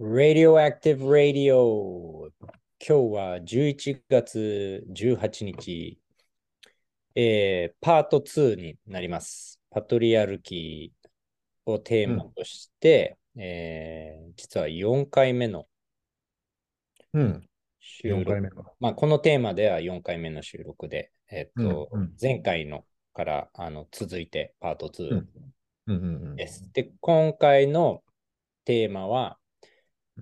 Radioactive Radio 今日は11月18日、えー、パート2になります。パトリアルキーをテーマとして、えー実は4回目のうん。収4回録。目か。まあ、このテーマでは4回目の収録で、えっと、うんうん前回のからあの続いてパート2うんうんうんです。で、今回のテーマは、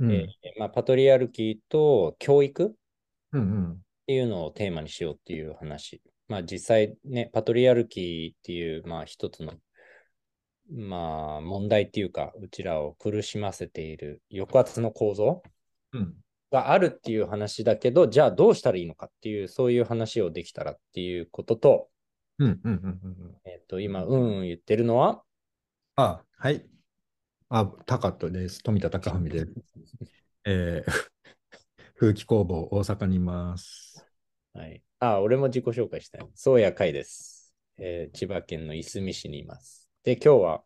うん。えーまあ、パトリアルキーと教育っうんうんていうのをテーマにしようっていう話。まあ実際ね、パトリアルキーっていう、まあ一つの、まあ問題っていうか、うちらを苦しませている抑圧の構造うん。があるっていう話だけど、じゃあどうしたらいいのかっていう、そういう話をできたらっていうことと、うんうんうんうんうん。えっ、と、今、うんうん言ってるのは、あ、はい。あ、タカです。富田貴文です。えー、風紀工房大阪にいます。はい。あ、俺も自己紹介したい。そうやかいです、えー千葉県のいすみ市にいます。で、今日は、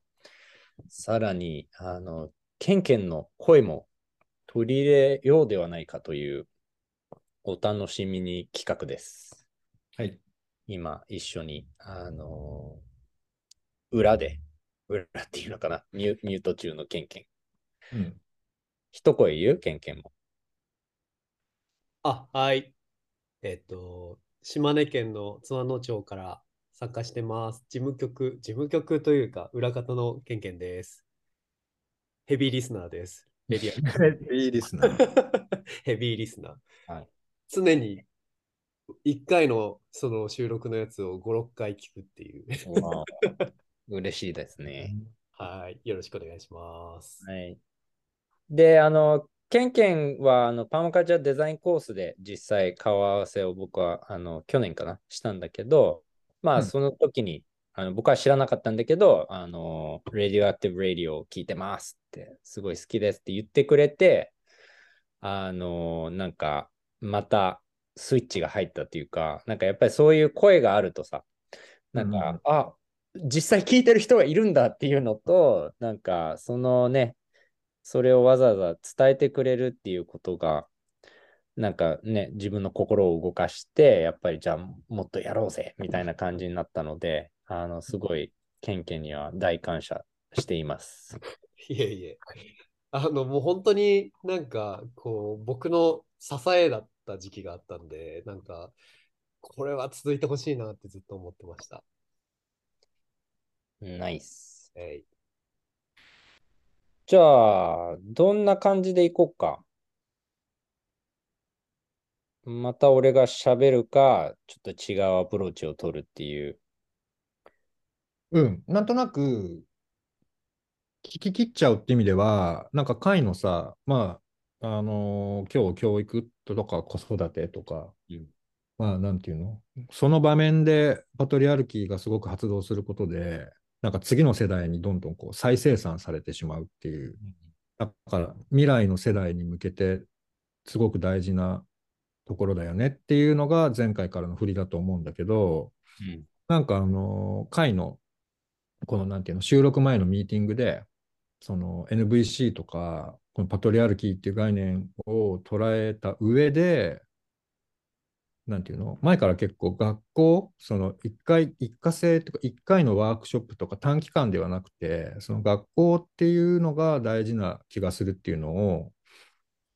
さらに、あの、ケンケンの声も取り入れようではないかという、お楽しみに企画です。はい。今、一緒に、あの裏で、裏っていうのかな、ミュミュート中のケンケン。うん。一声言う？ケンケンも。あ、はい。えっと、島根県の津和野町から参加してます。事務局、事務局というか、裏方のケンケンです。ヘビーリスナーです。レディいいですね。ア。ヘビーリスナー。はい常に1回のその収録のやつを5、6回聞くっていう。嬉しいですね。はい。よろしくお願いします。はい。で、あの、ケンケンはあのパーマカルデザインコースで実際顔合わせを僕はあの去年かなしたんだけど、まうんあその時に、あの僕は知らなかったんだけど、あの、Radioactive Radio を聞いてますって、すごい好きですって言ってくれて、あの、なんかまたスイッチが入ったっていうか、なんかやっぱりそういう声があるとさ、なんか、うんあ、実際聞いてる人がいるんだっていうのと、なんかそのね、それをわざわざ伝えてくれるっていうことが、なんかね、自分の心を動かして、やっぱりじゃあもっとやろうぜみたいな感じになったので、あの、すごい、ケンケンには大感謝しています。いえいえ。あの、もう本当になんか、こう、僕の支えだった時期があったんで、なんか、これは続いてほしいなってずっと思ってました。ナイス。えいじゃあ、どんな感じでいこうか？また俺が喋るか、ちょっと違うアプローチを取るっていう。うん。なんとなく、聞き切っちゃうって意味では、なんか会のさ、まあ、あのー今日教育とか子育てとか、うんまあ、なんていうの？その場面でパトリアルキーがすごく発動することで、なんか次の世代にどんどんこう再生産されてしまうっていう。だから未来の世代に向けてすごく大事なところだよねっていうのが前回からの振りだと思うんだけど、うんなんかあの、会の、このなんていうの、収録前のミーティングで、その NVC とか、このパトリアルキーっていう概念を捉えた上で、なんていうの、前から結構学校、その一回、一過性とか、一回のワークショップとか短期間ではなくて、その学校っていうのが大事な気がするっていうのを、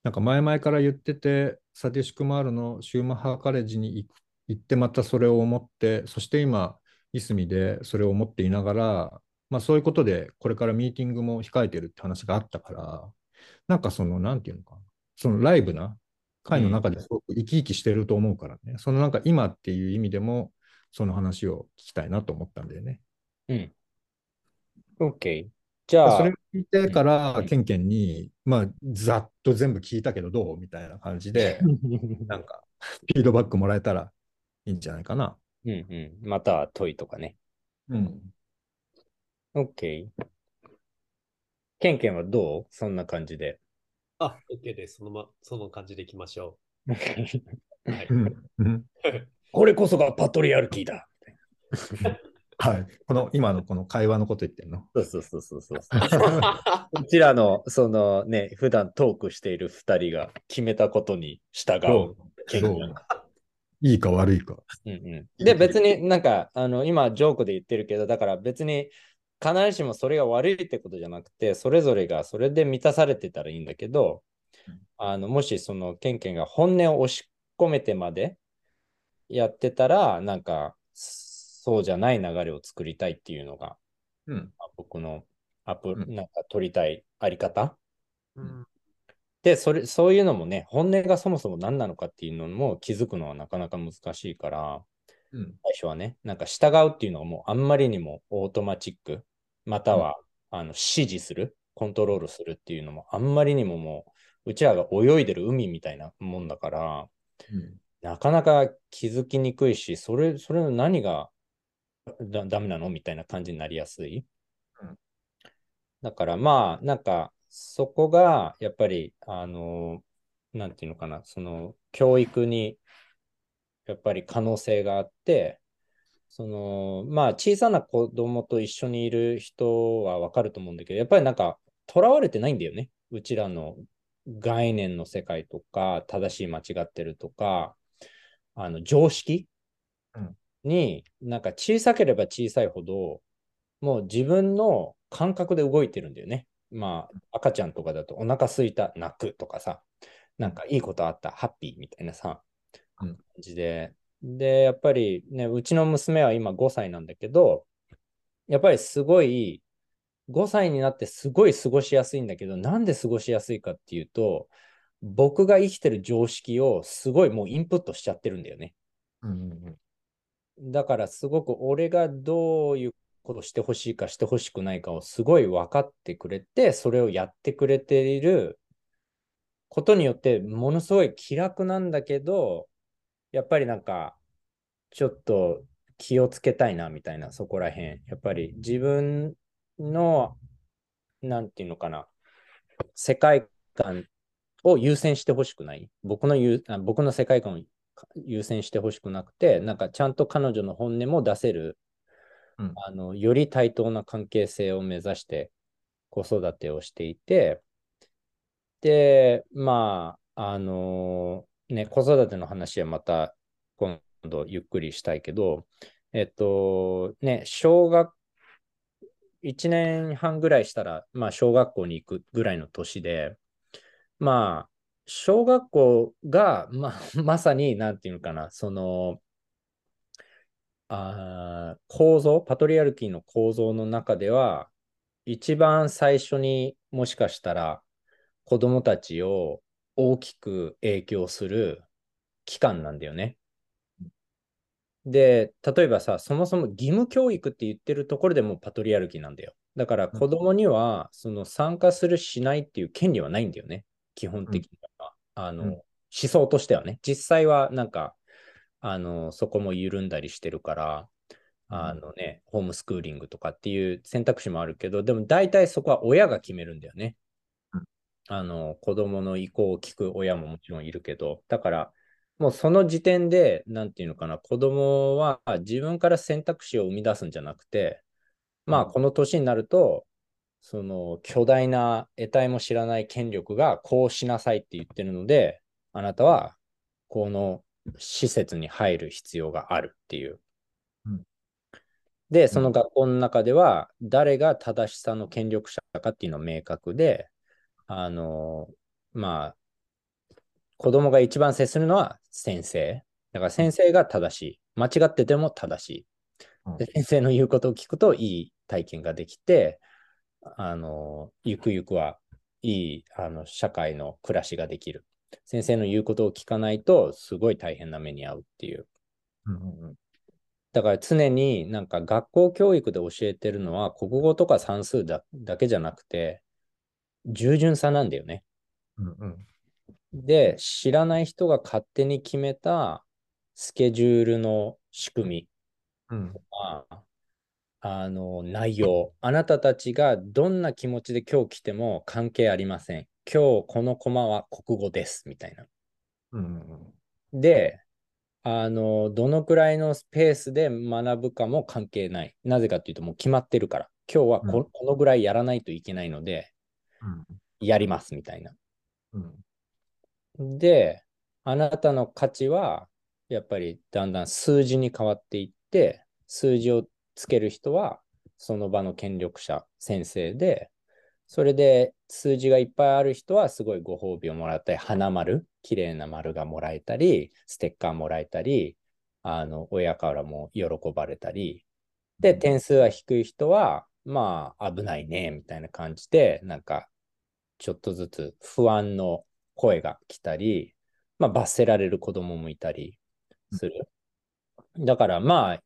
なんか前々から言ってて、サティシュクマールのシューマッハカレッジに行く行ってまたそれを思って、そして今、いすみでそれを思っていながら、まあそういうことでこれからミーティングも控えてるって話があったから、なんかその、なんていうのか、そのライブな会の中ですごく生き生きしてると思うからね、そのなんか今っていう意味でも、その話を聞きたいなと思ったんだよね。うん。OK。じゃあ、それを聞いてからう、んケンケンに、まあ、ざっと全部聞いたけどどうみたいな感じで、なんか、フィードバックもらえたらいいんじゃないかな。うんうん。または問いとかね。うん。OK。ケンケンはどう？そんな感じで。あ、OK です。そのま、その感じでいきましょう。はい。これこそがパトリアルキーだ。はい。この今のこの会話のこと言ってんの？そうそうそうそうそう。うちらの、そのね、普段トークしている二人が決めたことに従う権そう限。いいか悪いか。うんうん、で、別になんか、あの、今、ジョークで言ってるけど、だから別に必ずしもそれが悪いってことじゃなくて、それぞれがそれで満たされてたらいいんだけど、あの、もしそのケンケンが本音を押し込めてまでやってたら、なんか、そうじゃない流れを作りたいっていうのが、うん。僕のアプ、うんなんか取りたいあり方。うんで、それ、そういうのもね、本音がそもそも何なのかっていうのも気づくのはなかなか難しいから、うん。最初はね、なんか従うっていうのはもうあんまりにもオートマチック、または、あの指示する、コントロールするっていうのもあんまりにももう、うちらが泳いでる海みたいなもんだから、うん。なかなか気づきにくいし、それ、それの何がだダメなのみたいな感じになりやすい？うんだからまあ、なんか、そこが、やっぱり、あの、なんていうのかな、その、教育に、やっぱり可能性があって、その、まあ、小さな子供と一緒にいる人はわかると思うんだけど、やっぱりなんか、囚われてないんだよね。うちらの概念の世界とか、正しい間違ってるとか、あの、常識うんに、なんか小さければ小さいほど、もう自分の感覚で動いてるんだよね。まあ、赤ちゃんとかだとお腹すいた、泣くとかさ、なんかいいことあった、ハッピーみたいなさ、うん感じで。で、やっぱりね、うちの娘は今5歳なんだけど、やっぱりすごい、5歳になってすごい過ごしやすいんだけど、なんで過ごしやすいかっていうと、僕が生きてる常識をすごいもうインプットしちゃってるんだよね。うん。うん。だからすごく俺がどういうことしてほしいかしてほしくないかをすごい分かってくれて、それをやってくれていることによってものすごい気楽なんだけど、やっぱりなんかちょっと気をつけたいなみたいな、そこら辺。やっぱり自分の、なんていうのかな、世界観を優先してほしくない。僕のゆあ僕の世界観を優先してほしくなくて、なんかちゃんと彼女の本音も出せる、うんあのより対等な関係性を目指して子育てをしていて、で、まあ、あのね、子育ての話はまた今度ゆっくりしたいけど、えっと、ね、小学1年半ぐらいしたら、まあ、小学校に行くぐらいの年で、まあ、小学校が、まあ、まさに、なんていうのかな、その、あ構造、パトリアルキーの構造の中では、一番最初にもしかしたら子供たちを大きく影響する期間なんだよね。で、例えばさ、そもそも義務教育って言ってるところでもうパトリアルキーなんだよ。だから子供にはその参加するしないっていう権利はないんだよね。基本的には。あの、うん思想としてはね。実際はなんか、あの、そこも緩んだりしてるから、あのね、ホームスクーリングとかっていう選択肢もあるけど、でも大体そこは親が決めるんだよね。うんあの、子供の意向を聞く親ももちろんいるけど、だから、もうその時点で、なんていうのかな、子供は自分から選択肢を生み出すんじゃなくて、まあ、この年になると、その巨大な得体も知らない権力がこうしなさいって言ってるので、あなたはこの施設に入る必要があるっていう。うん。で、その学校の中では誰が正しさの権力者かっていうのは明確で、あの、まあ、子供が一番接するのは先生。だから先生が正しい。間違ってても正しい。で先生の言うことを聞くといい体験ができて、あの、ゆくゆくはいいあの社会の暮らしができる。先生の言うことを聞かないと、すごい大変な目に遭うっていう。うんうんうんだから常になんか学校教育で教えてるのは国語とか算数だだけじゃなくて、従順さなんだよね。うんうんで、知らない人が勝手に決めたスケジュールの仕組み。うんああの内容。あなたたちがどんな気持ちで今日来ても関係ありません。今日このコマは国語です。みたいな。うんうんで、あの、どのくらいのスペースで学ぶかも関係ない。なぜかっていうと、もう決まってるから。今日はこ,、うんこのぐらいやらないといけないので、やりますみたいな。うん。で、あなたの価値は、やっぱりだんだん数字に変わっていって、数字をつける人は、その場の権力者、先生で、それで数字がいっぱいある人は、すごいご褒美をもらったり、花丸、綺麗な丸がもらえたり、ステッカーもらえたり、あの親からも喜ばれたり、で、点数が低い人は、まあ、危ないね、みたいな感じで、なんか、ちょっとずつ不安の声が来たり、まあ、罰せられる子供もいたりする。だから、まあ、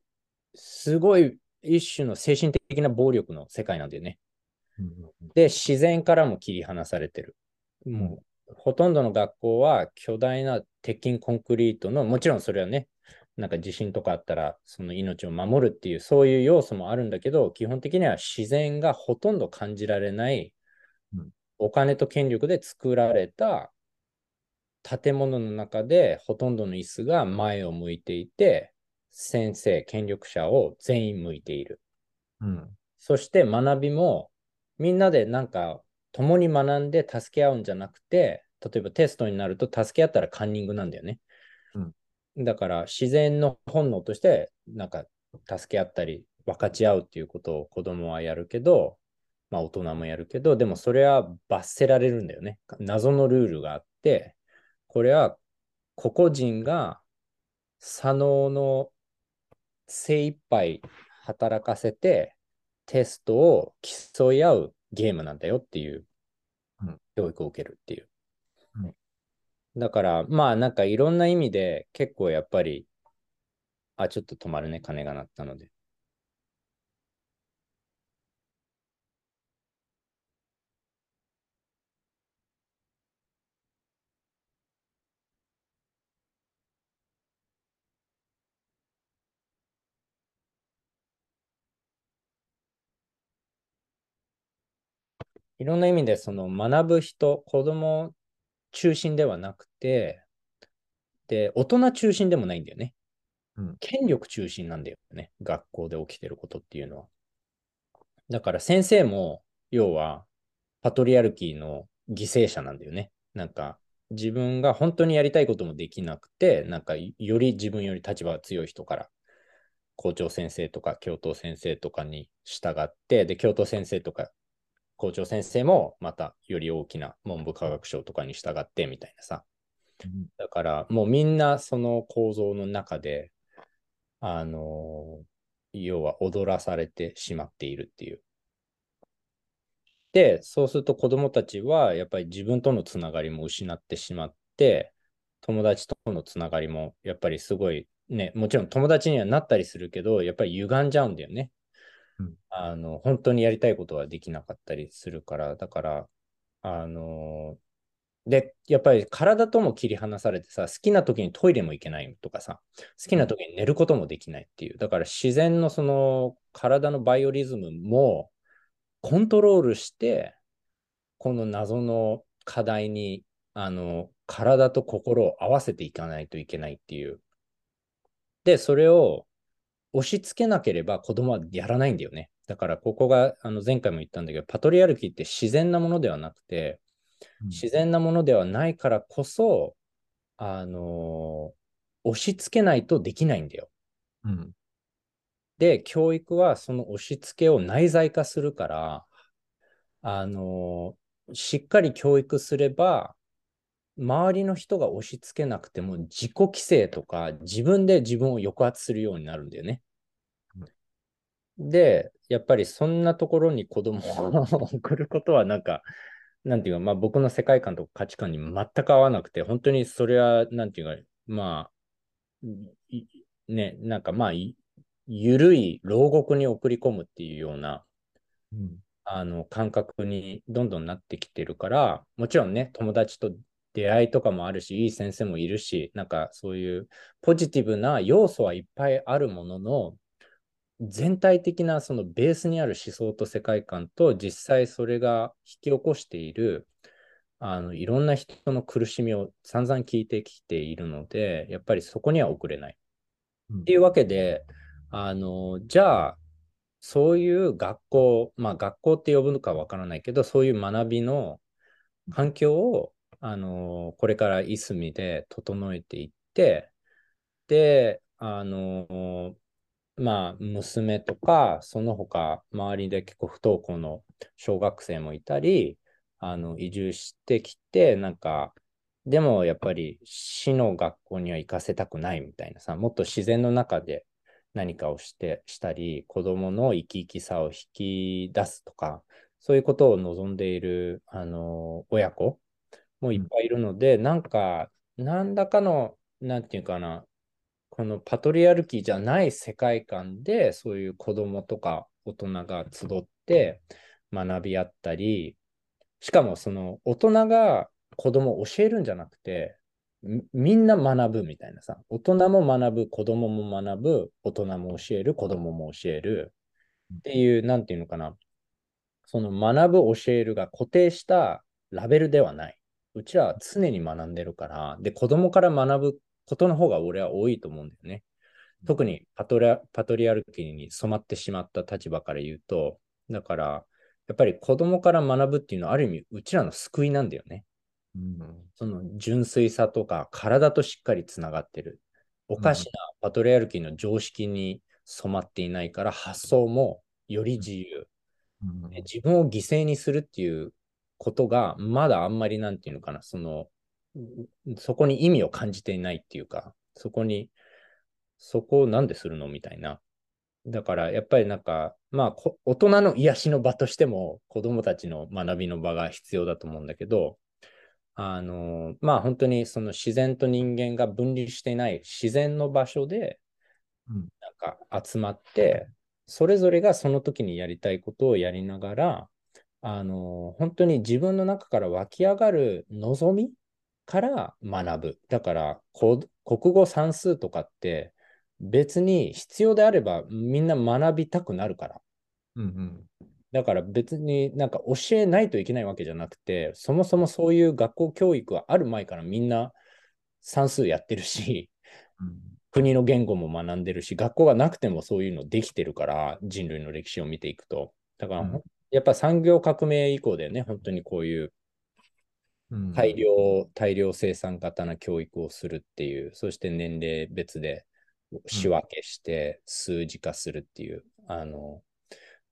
すごい一種の精神的な暴力の世界なんだよね。うん。で、自然からも切り離されてる。もう、ほとんどの学校は巨大な鉄筋コンクリートの、もちろんそれはね、なんか地震とかあったら、その命を守るっていう、そういう要素もあるんだけど、基本的には自然がほとんど感じられないうん、お金と権力で作られた建物の中で、ほとんどの椅子が前を向いていて、先生、権力者を全員向いている。うん。そして学びもみんなでなんか共に学んで助け合うんじゃなくて、例えばテストになると助け合ったらカンニングなんだよね。だから自然の本能としてなんか助け合ったり分かち合うっていうことを子供はやるけど、まあ大人もやるけど、でもそれは罰せられるんだよね。謎のルールがあって、これは個々人が左脳の精一杯働かせて、テストを競い合うゲームなんだよっていううん教育を受けるっていう。うんだから、まあなんかいろんな意味で結構やっぱり、あ、ちょっと止まるね、鐘が鳴ったので。いろんな意味でその学ぶ人、子供中心ではなくて、で、大人中心でもないんだよね。うん権力中心なんだよね。学校で起きてることっていうのは。だから先生も、要は、パトリアルキーの犠牲者なんだよね。なんか、自分が本当にやりたいこともできなくて、なんか、より自分より立場が強い人から、校長先生とか教頭先生とかに従って、で、教頭先生とか校長先生もまたより大きな文部科学省とかに従ってみたいなさ。だからもうみんなその構造の中で、あの、要は踊らされてしまっているっていう。で、そうすると子供たちはやっぱり自分とのつながりも失ってしまって、友達とのつながりもやっぱりすごいね、もちろん友達にはなったりするけど、やっぱり歪んじゃうんだよね。あの、本当にやりたいことはできなかったりするから、だから、あので、やっぱり体とも切り離されてさ、好きな時にトイレも行けないとかさ、好きな時に寝ることもできないっていう。だから自然のその体のバイオリズムもコントロールして、この謎の課題に、あの、体と心を合わせていかないといけないっていう。で、それを押し付けなければ子供はやらないんだよね。だからここがあの前回も言ったんだけど、パトリアルキーって自然なものではなくて、自然なものではないからこそ、あの押し付けないとできないんだよ。うん。で、教育はその押し付けを内在化するから、あのしっかり教育すれば、周りの人が押し付けなくても自己規制とか自分で自分を抑圧するようになるんだよね。で、やっぱりそんなところに子供を 送ることはなんか、なんていうか、まあ僕の世界観とか価値観に全く合わなくて、本当にそれは、なんていうか、まあ、いね、なんかまあ、いゆるい牢獄に送り込むっていうような、うん。あの感覚にどんどんなってきてるから、もちろんね、友達と出会いとかもあるし、いい先生もいるし、なんかそういうポジティブな要素はいっぱいあるものの、全体的なそのベースにある思想と世界観と実際それが引き起こしているあのいろんな人の苦しみを散々聞いてきているので、やっぱりそこには遅れない。うんっていうわけで、あの、じゃあ、そういう学校、まあ学校って呼ぶのかわからないけど、そういう学びの環境を、あの、これからいすみで整えていって、で、あの、まあ、娘とか、その他、周りで結構不登校の小学生もいたり、あの、移住してきて、なんか、でもやっぱり市の学校には行かせたくないみたいなさ、もっと自然の中で何かをしてしたり、子供の生き生きさを引き出すとか、そういうことを望んでいる、あの、親子もいっぱいいるので、なんか、何らかの、なんていうかな、このパトリアルキーじゃない世界観で、そういう子供とか大人が集って学び合ったり、しかもその大人が子供を教えるんじゃなくて、みみんな学ぶみたいなさ、大人も学ぶ、子供も学ぶ、大人も教える、子供も教えるっていう、なんていうのかな、その学ぶ、教えるが固定したラベルではない。うちらは常に学んでるから、で、子供から学ぶことの方が俺は多いと思うんだよね。特にパトリアパトリアルキーに染まってしまった立場から言うと、だから、やっぱり子供から学ぶっていうのはある意味うちらの救いなんだよね。うんその純粋さとか体としっかりつながってる。おかしなパトリアルキーの常識に染まっていないから発想もより自由。うんで自分を犠牲にするっていうことがまだあんまりなんていうのかな、その、んそこに意味を感じていないっていうか、そこに、そこをなんでするのみたいな。だからやっぱりなんか、まあこ大人の癒しの場としても子供たちの学びの場が必要だと思うんだけど、あの、まあ本当にその自然と人間が分離していない自然の場所でうんなんか集まって、それぞれがその時にやりたいことをやりながら、あの、本当に自分の中から湧き上がる望みから学ぶ。だから、こ国語算数とかって別に必要であればみんな学びたくなるから。うんうんだから別になんか教えないといけないわけじゃなくて、そもそもそういう学校教育はある前からみんな算数やってるし、うん国の言語も学んでるし、学校がなくてもそういうのできてるから、人類の歴史を見ていくと。だから、うんやっぱ産業革命以降だよね、本当にこういううん。大量、大量生産型な教育をするっていう、そして年齢別で仕分けして数字化するっていう、あの、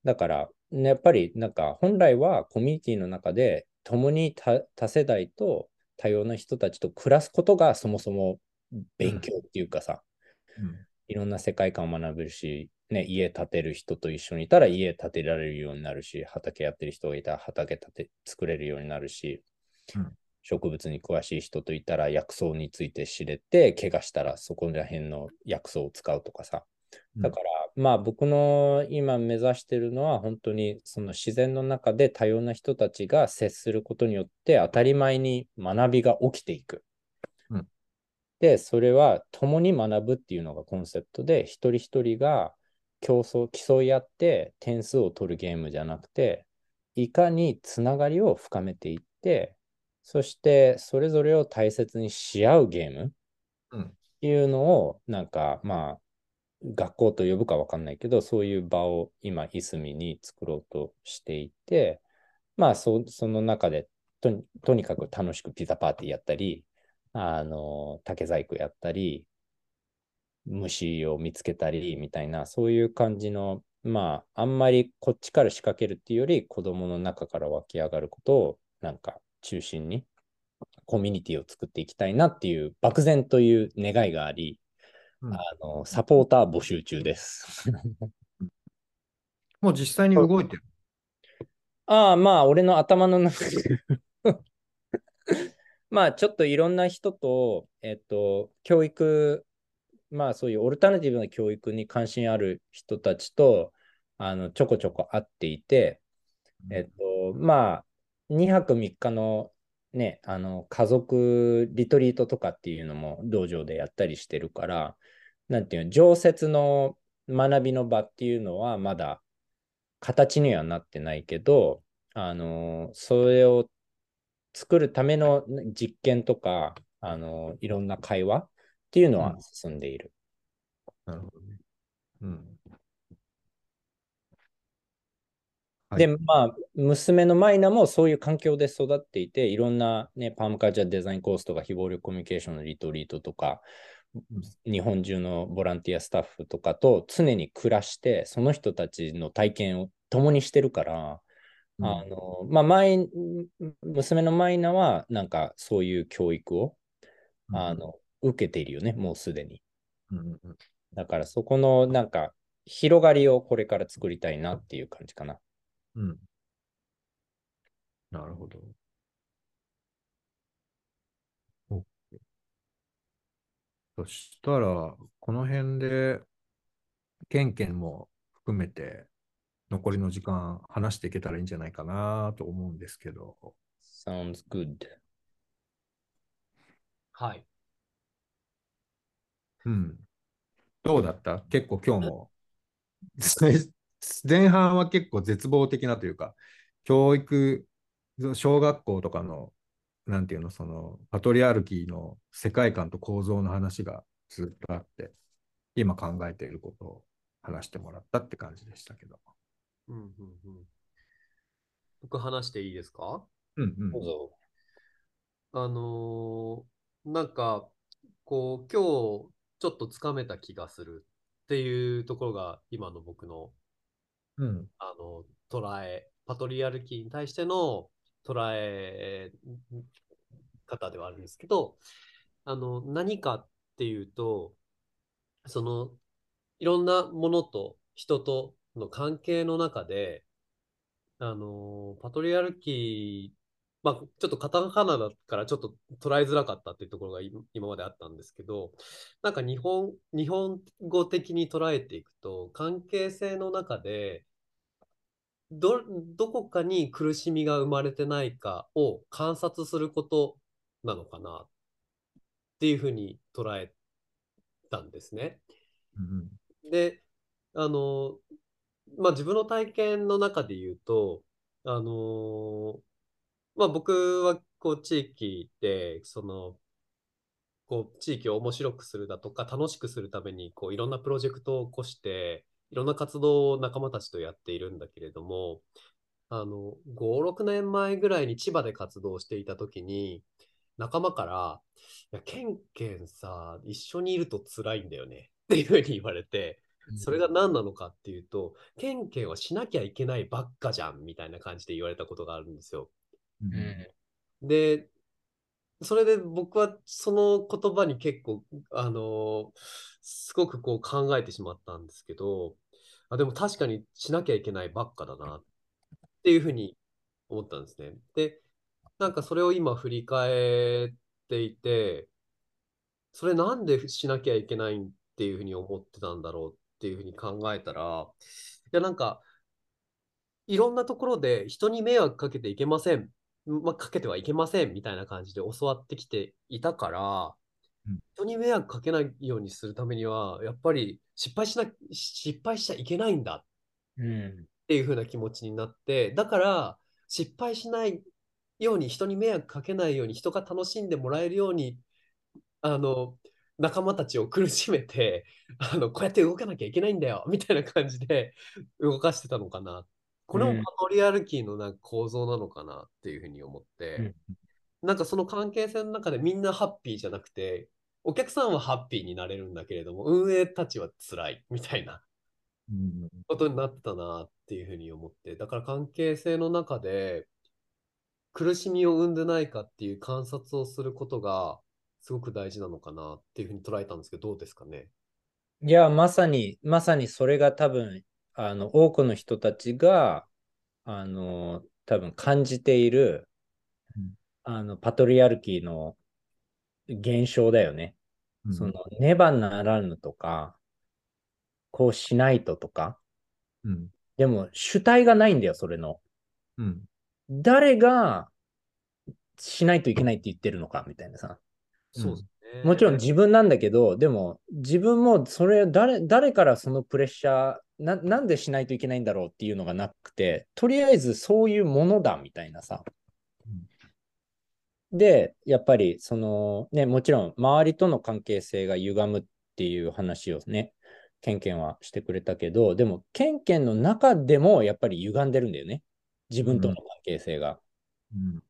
だから、ねやっぱりなんか本来はコミュニティの中で共に多多世代と多様な人たちと暮らすことがそもそも勉強っていうかさ、うん。いろんな世界観を学べるし、ね、家建てる人と一緒にいたら家建てられるようになるし、畑やってる人がいたら畑建て作れるようになるし、うん植物に詳しい人といたら薬草について知れて、怪我したらそこら辺の薬草を使うとかさ。うんだから、まあ僕の今目指してるのは本当にその自然の中で多様な人たちが接することによって当たり前に学びが起きていく。うんで、それは共に学ぶっていうのがコンセプトで、一人一人が競争、競い合って点数を取るゲームじゃなくて、いかにつながりを深めていって、そしてそれぞれを大切にし合うゲームっうん。ていうのを、なんかまあ、学校と呼ぶかわかんないけど、そういう場を今、いすみに作ろうとしていて、まあそ、その中でとに、とにかく楽しくピザパーティーやったり、あの、竹細工やったり、虫を見つけたりみたいな、そういう感じの、まあ、あんまりこっちから仕掛けるっていうより、子供の中から湧き上がることを、なんか中心に、コミュニティを作っていきたいなっていう、漠然という願いがあり、うんあの、サポーター募集中です。もう実際に動いてる？ああ、まあ、俺の頭の中で まあ、ちょっといろんな人と、えっと、教育、まあ、そういうオルタナティブな教育に関心ある人たちと、あの、ちょこちょこ会っていて、えっと、まあ、2泊3日のね、あの、家族リトリートとかっていうのも道場でやったりしてるから、なんていうの、常設の学びの場っていうのはまだ形にはなってないけど、あの、それを作るための実験とか、あの、いろんな会話っていうのは進んでいる。なるほどね。うん。はいで、まあ、娘のマイナもそういう環境で育っていて、いろんな、ね、パームカルチャーデザインコースとか、非暴力コミュニケーションのリトリートとか、日本中のボランティアスタッフとかと常に暮らして、その人たちの体験を共にしてるから、うんあの、まあ、マイ娘のマイナは、なんかそういう教育を、あの、受けているよね、もうすでに。うんうんうんだからそこのなんか広がりをこれから作りたいなっていう感じかな。うん。なるほど。そしたら、この辺で、ケンケンも含めて、残りの時間話していけたらいいんじゃないかなと思うんですけど。Sounds good. はい。うん。どうだった？結構今日も。前半は結構絶望的なというか、教育、小学校とかの、なんていうの、その、パトリアルキーの世界観と構造の話がずっとあって、今考えていることを話してもらったって感じでしたけど。うんうんうん。僕話していいですか？うんうんどうぞ。あのーなんか、こう、今日ちょっとつかめた気がするっていうところが今の僕の、うん。あの、捉え、パトリアルキーに対しての捉え方ではあるんですけど、あの、何かっていうと、その、いろんなものと人との関係の中で、あの、パトリアルキー、まあ、ちょっとカタカナだからちょっと捉えづらかったっていうところが今今まであったんですけど、なんか日本、日本語的に捉えていくと、関係性の中で、ど、どこかに苦しみが生まれてないかを観察することなのかなっていうふうに捉えたんですね。うんで、あの、まあ、自分の体験の中で言うと、あの、まあ、僕はこう地域で、その、こう地域を面白くするだとか楽しくするためにこういろんなプロジェクトを起こしていろんな活動を仲間たちとやっているんだけれどもあの5、6年前ぐらいに千葉で活動していた時に仲間から「いやケンケンさ一緒にいると辛いんだよね」っていうふうに言われてそれが何なのかっていうとケンケンはしなきゃいけないばっかじゃんみたいな感じで言われたことがあるんですよ。うんうん。で、それで僕はその言葉に結構、あのすごくこう考えてしまったんですけど、あ、でも確かにしなきゃいけないばっかだなっていうふうに思ったんですね。で、なんかそれを今振り返っていて、それなんでしなきゃいけないっていうふうに思ってたんだろうっていうふうに考えたら、いやなんか、いろんなところで人に迷惑かけていけません。まあ、かけてはいけませんみたいな感じで教わってきていたからうん、人に迷惑かけないようにするためには、やっぱり失敗しな、失敗しちゃいけないんだうん。っていう風な気持ちになって、だから失敗しないように、人に迷惑かけないように、人が楽しんでもらえるように、あの、仲間たちを苦しめて、あの、こうやって動かなきゃいけないんだよ、みたいな感じで動かしてたのかな。これもうん。パトリアルキーのなんか構造なのかなっていうふうに思って、なんかその関係性の中でみんなハッピーじゃなくて、お客さんはハッピーになれるんだけれども、運営たちは辛いみたいな。うん。ことになってたなっていうふうに思って、だから関係性の中で苦しみを生んでないかっていう観察をすることがすごく大事なのかなっていうふうに捉えたんですけど、どうですかね？いや、まさに、まさにそれが多分、あの、多くの人たちが、あの、多分感じているうん、あの、パトリアルキーの現象だよね。うんその、ねばならぬとか、こうしないととか、うんでも主体がないんだよ、それの。うん誰がしないといけないって言ってるのか、みたいなさ。そうですね。もちろん自分なんだけど、でも自分もそれ誰、誰からそのプレッシャーな、なんでしないといけないんだろうっていうのがなくて、とりあえずそういうものだみたいなさうん。で、やっぱり、その、ね、もちろん、周りとの関係性が歪むっていう話をね、ケンケンはしてくれたけど、でも、ケンケンの中でも、やっぱり歪んでるんだよね。自分との関係性が。うん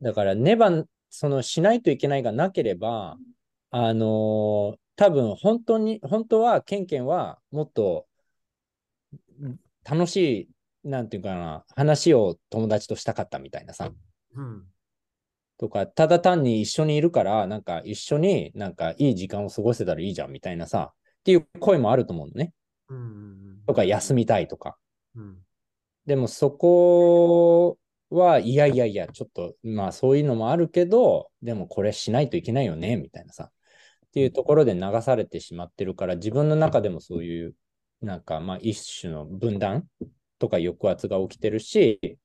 だから、ねば、その、しないといけないがなければ、あのー多分、本当に、本当は、ケンケンは、もっと、楽しい、なんていうかな、話を友達としたかったみたいなさ。うん。とか、ただ単に一緒にいるから、なんか一緒になんかいい時間を過ごせたらいいじゃんみたいなさ、っていう声もあると思うのね。うん。とか、休みたいとか。うん。でもそこは、いやいやいや、ちょっと、まあそういうのもあるけど、でもこれしないといけないよね、みたいなさ。っていうところで流されてしまってるから、自分の中でもそういう、なんかまあ一種の分断とか抑圧が起きてるし、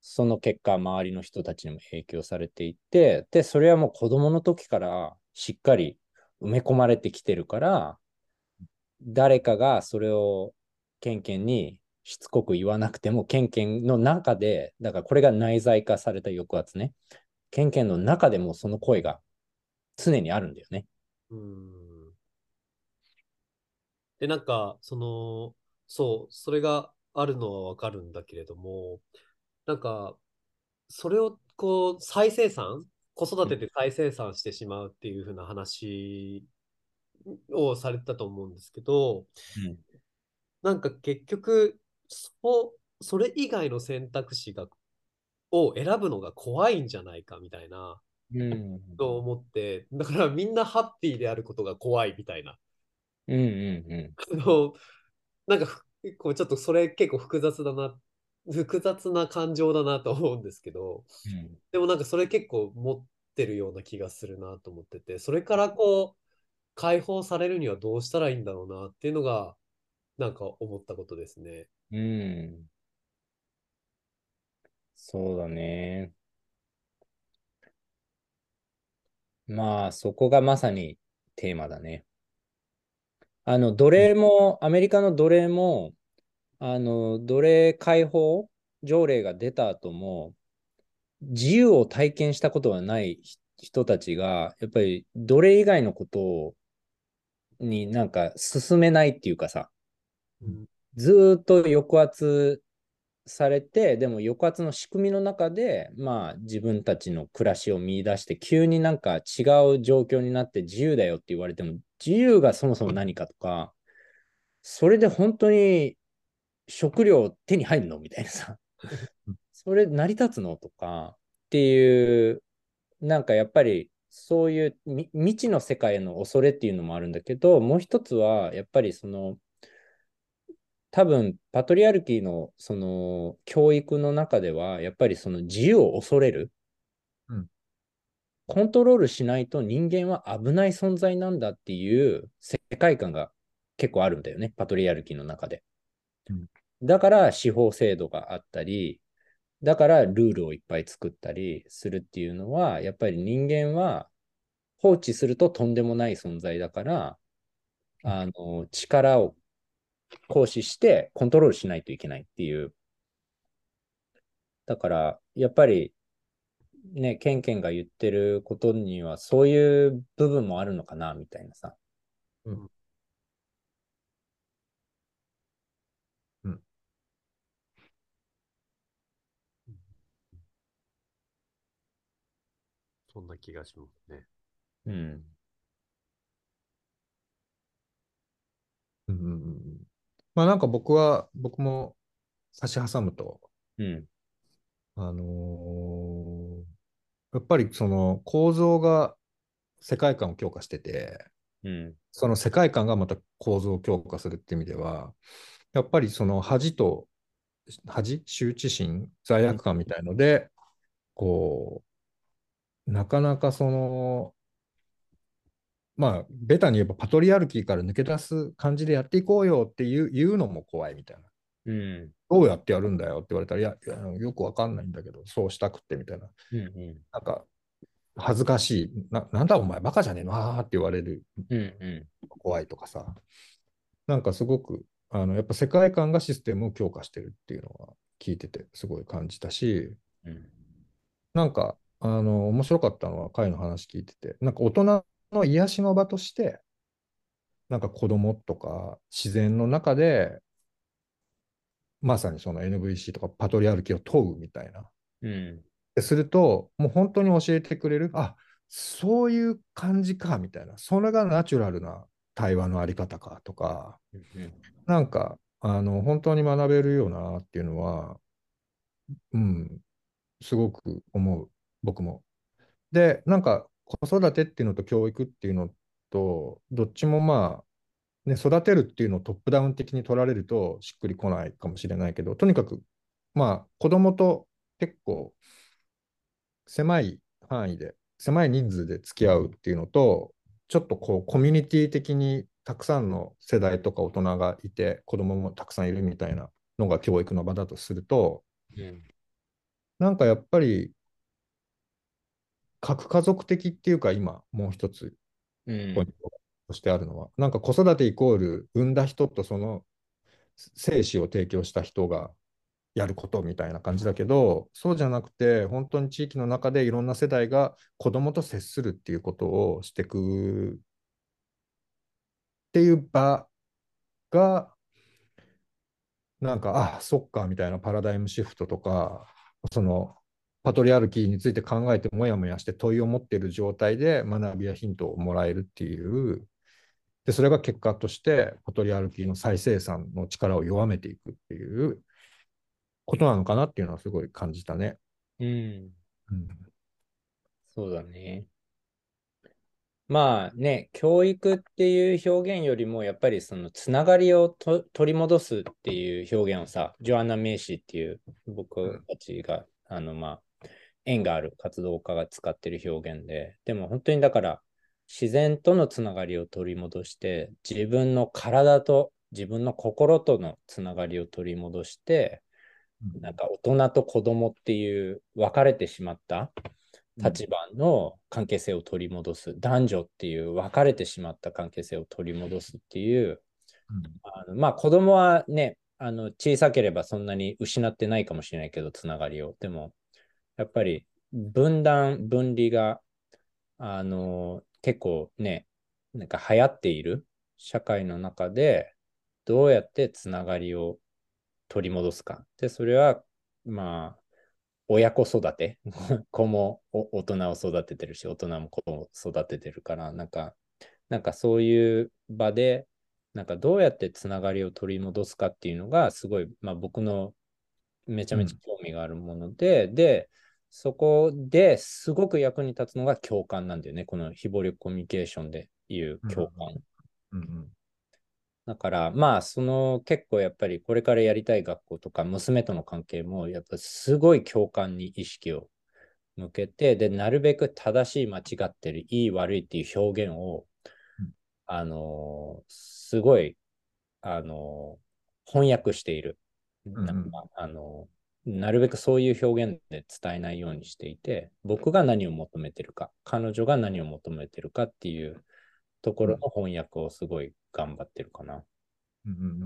その結果、周りの人たちにも影響されていて、で、それはもう子供の時からしっかり埋め込まれてきてるから、誰かがそれをケンケンにしつこく言わなくても、ケンケンの中で、だからこれが内在化された抑圧ね。ケンケンの中でもその声が常にあるんだよね。うん。で、なんか、その、そう、それがあるのはわかるんだけれども、なんか、それをこう、再生産、子育てで再生産してしまうっていう風な話をされてたと思うんですけど、うんなんか結局、そう、それ以外の選択肢が、を選ぶのが怖いんじゃないかみたいな、うん。と思って、だからみんなハッピーであることが怖いみたいな。うんうんあの、なんかふ、こうちょっとそれ結構複雑だな、複雑な感情だなと思うんですけど、うん。でもなんかそれ結構持ってるような気がするなと思ってて、それからこう、解放されるにはどうしたらいいんだろうなっていうのが、なんか思ったことですね。うん。うん。そうだね。まあ、そこがまさにテーマだね。あの、奴隷も、アメリカの奴隷も、あの、奴隷解放条例が出た後も、自由を体験したことがないひ人たちが、やっぱり奴隷以外のことをになんか進めないっていうかさ、うん。ずーっと抑圧されて、でも抑圧の仕組みの中で、まあ自分たちの暮らしを見出して、急になんか違う状況になって自由だよって言われても、自由がそもそも何かとか、それで本当に食料手に入るのみたいなさ、それ成り立つのとかっていう、なんかやっぱりそういうみ未知の世界への恐れっていうのもあるんだけど、もう一つはやっぱりその、多分パトリアルキーのその教育の中では、やっぱりその自由を恐れる。うんコントロールしないと人間は危ない存在なんだっていう世界観が結構あるんだよね、パトリアルキーの中で。うんだから司法制度があったり、だからルールをいっぱい作ったりするっていうのは、やっぱり人間は放置するととんでもない存在だから、あの、力を行使してコントロールしないといけないっていう。だから、やっぱり、ね、ケンケンが言ってることには、そういう部分もあるのかな、みたいなさ。そんな気がしますね。うん。うんうんうんまあなんか僕は、僕も差し挟むと、うん。あのーやっぱりその構造が世界観を強化してて、うん。その世界観がまた構造を強化するっていう意味では、やっぱりその恥と、恥、羞恥心、罪悪感みたいので、こう、なかなかその、まあ、ベタに言えばパトリアルキーから抜け出す感じでやっていこうよっていう言うのも怖いみたいな。うん。どうやってやるんだよって言われたら、いや、よくわかんないんだけど、そうしたくってみたいな。うん。うん。なんか、恥ずかしい。ななんだお前、バカじゃねえの？あーって言われるうん。う怖いとかさ。なんかすごく、あの、やっぱ世界観がシステムを強化してるっていうのは聞いててすごい感じたし、ん。うん。なんか、あの、面白かったのは、会の話聞いてて、なんか大人の癒しの場として、なんか子供とか自然の中で、まさにその NVC とかパトリアルキを問うみたいな。うん。すると、もう本当に教えてくれる、あそういう感じかみたいな、それがナチュラルな対話のあり方かとか、うんなんか、あの、本当に学べるよなっていうのは、うん、すごく思う、僕も。で、なんか、子育てっていうのと教育っていうのと、どっちもまあ、ね、育てるっていうのをトップダウン的に取られるとしっくりこないかもしれないけど、とにかく、まあ、子供と結構狭い範囲で、狭い人数で付き合うっていうのと、ちょっとこう、コミュニティ的にたくさんの世代とか大人がいて、子供もたくさんいるみたいなのが教育の場だとすると、うん。なんかやっぱり、核家族的っていうか、今、もう一つうん。ポイントとしてあるのは、なんか子育てイコール産んだ人とその精子を提供した人がやることみたいな感じだけど、そうじゃなくて、本当に地域の中でいろんな世代が子供と接するっていうことをしていくっていう場が、なんか、あ、そっかみたいなパラダイムシフトとか、そのパトリアルキーについて考えてもやもやして問いを持っている状態で学びやヒントをもらえるっていう、でそれが結果としてパトリアルキーの再生産の力を弱めていくっていうことなのかなっていうのはすごい感じたね。うん。うんそうだね。まあね、教育っていう表現よりも、やっぱりそのつながりをと取り戻すっていう表現をさ、ジョアンナ・メイシーっていう僕たちが、あのまあ、縁がある活動家が使ってる表現で、でも本当にだから、自然とのつながりを取り戻して、自分の体と自分の心とのつながりを取り戻して、なんか大人と子供っていう分かれてしまった立場の関係性を取り戻す、男女っていう分かれてしまった関係性を取り戻すっていう、あのまあ子供はね、あの小さければそんなに失ってないかもしれないけど、つながりを。でも、やっぱり分断、分離が、あの結構ね、なんか流行っている社会の中で、どうやってつながりを取り戻すか。で、それは、まあ、親子育て、子もお大人を育ててるし、大人も子を育ててるから、なんか、なんかそういう場で、なんかどうやってつながりを取り戻すかっていうのが、すごい、まあ僕のめちゃめちゃ興味があるもので、で、そこですごく役に立つのが共感なんだよね。この非暴力コミュニケーションでいう共感。うんうんだから、まあ、その結構やっぱりこれからやりたい学校とか娘との関係も、やっぱすごい共感に意識を向けて、で、なるべく正しい、間違ってる、いい、悪いっていう表現を、うんあのーすごい、あのー翻訳している。んうんなんか、あのーなるべくそういう表現で伝えないようにしていて、僕が何を求めてるか、彼女が何を求めてるかっていうところの翻訳をすごい頑張ってるかな。うんうんうん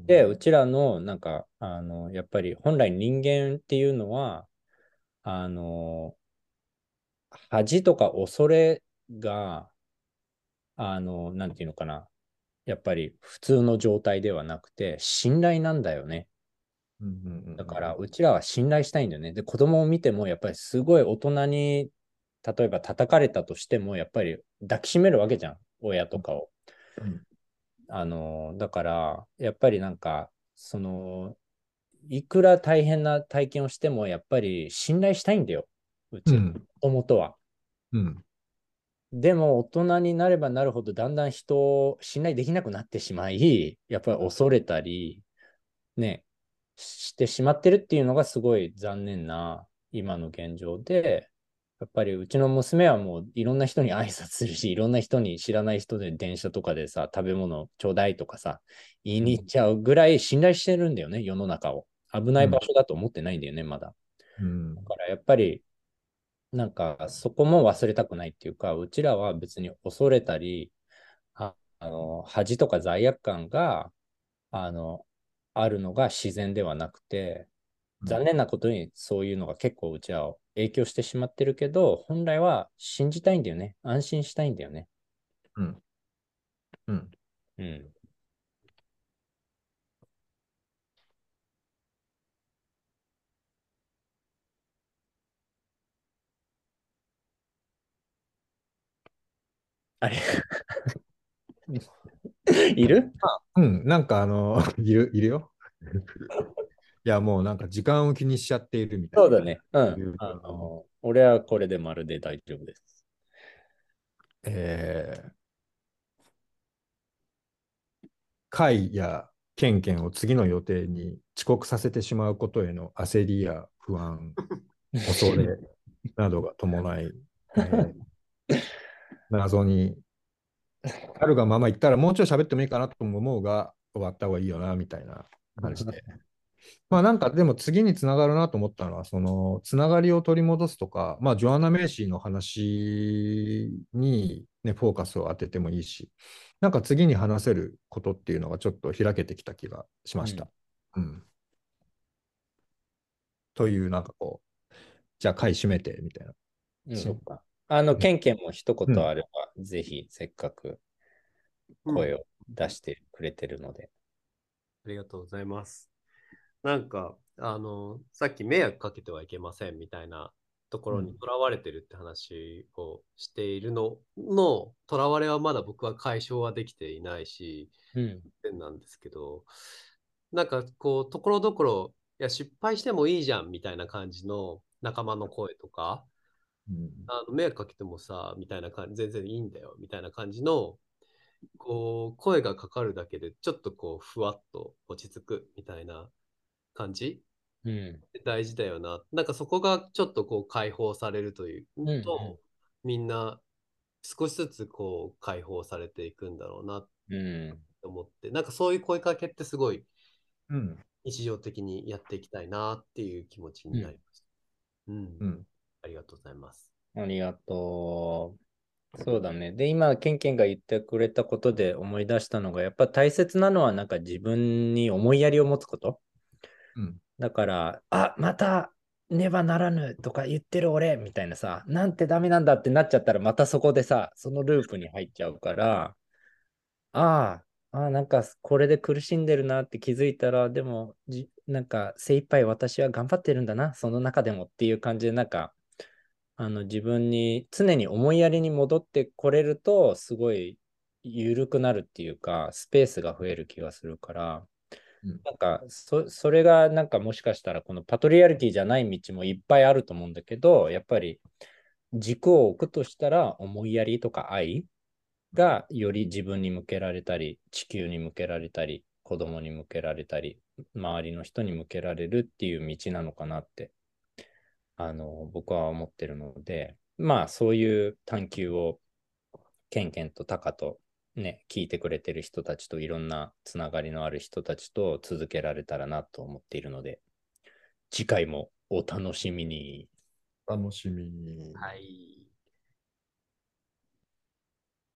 うんで、うちらの、なんか、あの、やっぱり本来人間っていうのは、あの、恥とか恐れが、あの、なんていうのかな。やっぱり普通の状態ではなくて、信頼なんだよね。うんうんうんだから、うちらは信頼したいんだよね。で、子供を見ても、やっぱりすごい大人に、例えば叩かれたとしても、やっぱり抱きしめるわけじゃん。親とかを。うんあの、だから、やっぱりなんか、その、いくら大変な体験をしても、やっぱり信頼したいんだよ。うち、うんもともとは。うんでも、大人になればなるほど、だんだん人を信頼できなくなってしまい、やっぱり恐れたり、ね、してしまってるっていうのがすごい残念な今の現状で、やっぱりうちの娘はもういろんな人に挨拶するし、いろんな人に知らない人で電車とかでさ、食べ物ちょうだいとかさ、言いに行っちゃうぐらい信頼してるんだよね、世の中を。危ない場所だと思ってないんだよね、まだ。うんだからやっぱり、なんかそこも忘れたくないっていうか、うちらは別に恐れたり、ああの恥とか罪悪感があのあるのが自然ではなくて、うん残念なことにそういうのが結構うちらは影響してしまってるけど、本来は信じたいんだよね。安心したいんだよね。うん。うん。うん。あれ？いる？うん、なんかあの、いる、いるよ。いや、もうなんか時間を気にしちゃっているみたいな。そうだね。うん。あの、俺はこれでまるで大丈夫です。えー会やケンケンを次の予定に遅刻させてしまうことへの焦りや不安、恐れなどが伴い、えー謎に、あるがまま言ったらもうちょい喋ってもいいかなとも思うが、終わった方がいいよな、みたいな感じで。まあなんかでも次につながるなと思ったのは、そのつながりを取り戻すとか、まあジョアンナ・メイシーの話にね、フォーカスを当ててもいいし、なんか次に話せることっていうのがちょっと開けてきた気がしました。うん。という、なんかこう、じゃあ回閉めてみたいな。うん、そうか。あの、んケンケンも一言あれば、ぜひ、せっかく声を出してくれてるので。ありがとうございます。なんか、あの、さっき迷惑かけてはいけませんみたいなところにうんとらわれてるって話をしているのの、とらわれはまだ僕は解消はできていないし、うん。なんですけど、なんかこう、ところどころ、いや、失敗してもいいじゃんみたいな感じの仲間の声とか、うんあの迷惑かけてもさ、みたいな感じ、全然いいんだよみたいな感じの、こう、声がかかるだけで、ちょっとこう、ふわっと落ち着くみたいな感じうん。大事だよな。なんかそこがちょっとこう解放されるというと、んうんみんな少しずつこう解放されていくんだろうなうん。と思って、なんかそういう声かけってすごいうん。日常的にやっていきたいなっていう気持ちになりました。うん。うん。ありがとうございます。ありがとう。そうだね。で、今、ケンケンが言ってくれたことで思い出したのが、やっぱ大切なのは、なんか自分に思いやりを持つこと。うん。だから、あ、またねばならぬとか言ってる俺みたいなさ、なんてダメなんだってなっちゃったら、またそこでさ、そのループに入っちゃうから、ああ、ああ、なんかこれで苦しんでるなって気づいたら、でも、じなんか精一杯私は頑張ってるんだな、その中でもっていう感じで、なんか、あの自分に常に思いやりに戻ってこれると、すごい緩くなるっていうか、スペースが増える気がするから、うん。なんかそ、それがなんかもしかしたらこのパトリアリティじゃない道もいっぱいあると思うんだけど、やっぱり軸を置くとしたら思いやりとか愛がより自分に向けられたり、地球に向けられたり、子供に向けられたり、周りの人に向けられるっていう道なのかなって、あの、僕は思ってるので、まあそういう探求をケンケンとタカとね、聞いてくれてる人たちといろんなつながりのある人たちと続けられたらなと思っているので、次回もお楽しみに。楽しみに。はい。